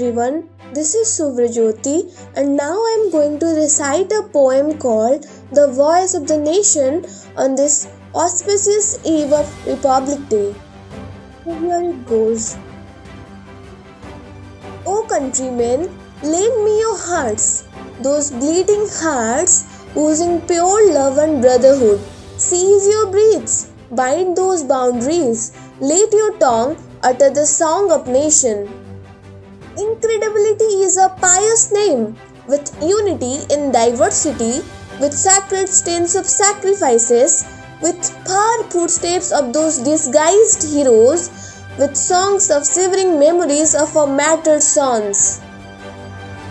everyone, this is Subhrajyoti and now I am going to recite a poem called The Voice of the Nation on this auspicious eve of Republic Day. Here it goes. O countrymen, lend me your hearts, those bleeding hearts oozing pure love and brotherhood. Seize your breaths, bind those boundaries, let your tongue utter the song of nation. Incredibility is a pious name, with unity in diversity, with sacred stains of sacrifices, with far footsteps of those disguised heroes, with songs of shivering memories of our martyred sons.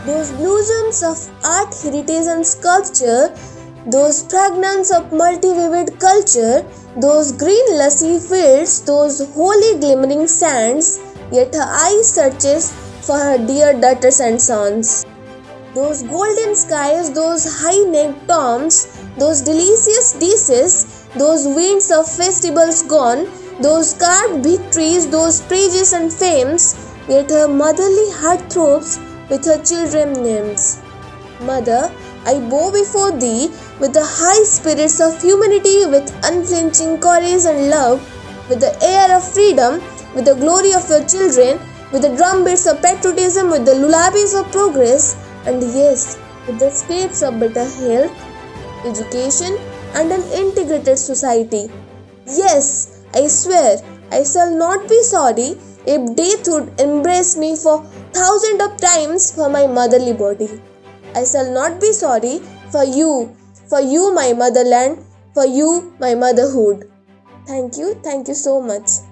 Those blossoms of art, heritage, and sculpture, those fragments of multi-vivid culture, those green lusty fields, those holy glimmering sands, yet her eye searches for her dear daughters and sons. Those golden skies, those high necked toms, those delicious dishes, those winds of festivals gone, those carved victories, those praises and fames, yet her motherly heart throbs with her children's names. Mother, I bow before thee with the high spirits of humanity, with unflinching courage and love, with the air of freedom, with the glory of your children, with the drumbeats of patriotism, with the lullabies of progress, and yes, with the spirits of better health, education, and an integrated society. Yes, I swear, I shall not be sorry if death would embrace me for thousands of times for my motherly body. I shall not be sorry for you, for you, my motherland, for you, my motherhood. Thank you, thank you so much.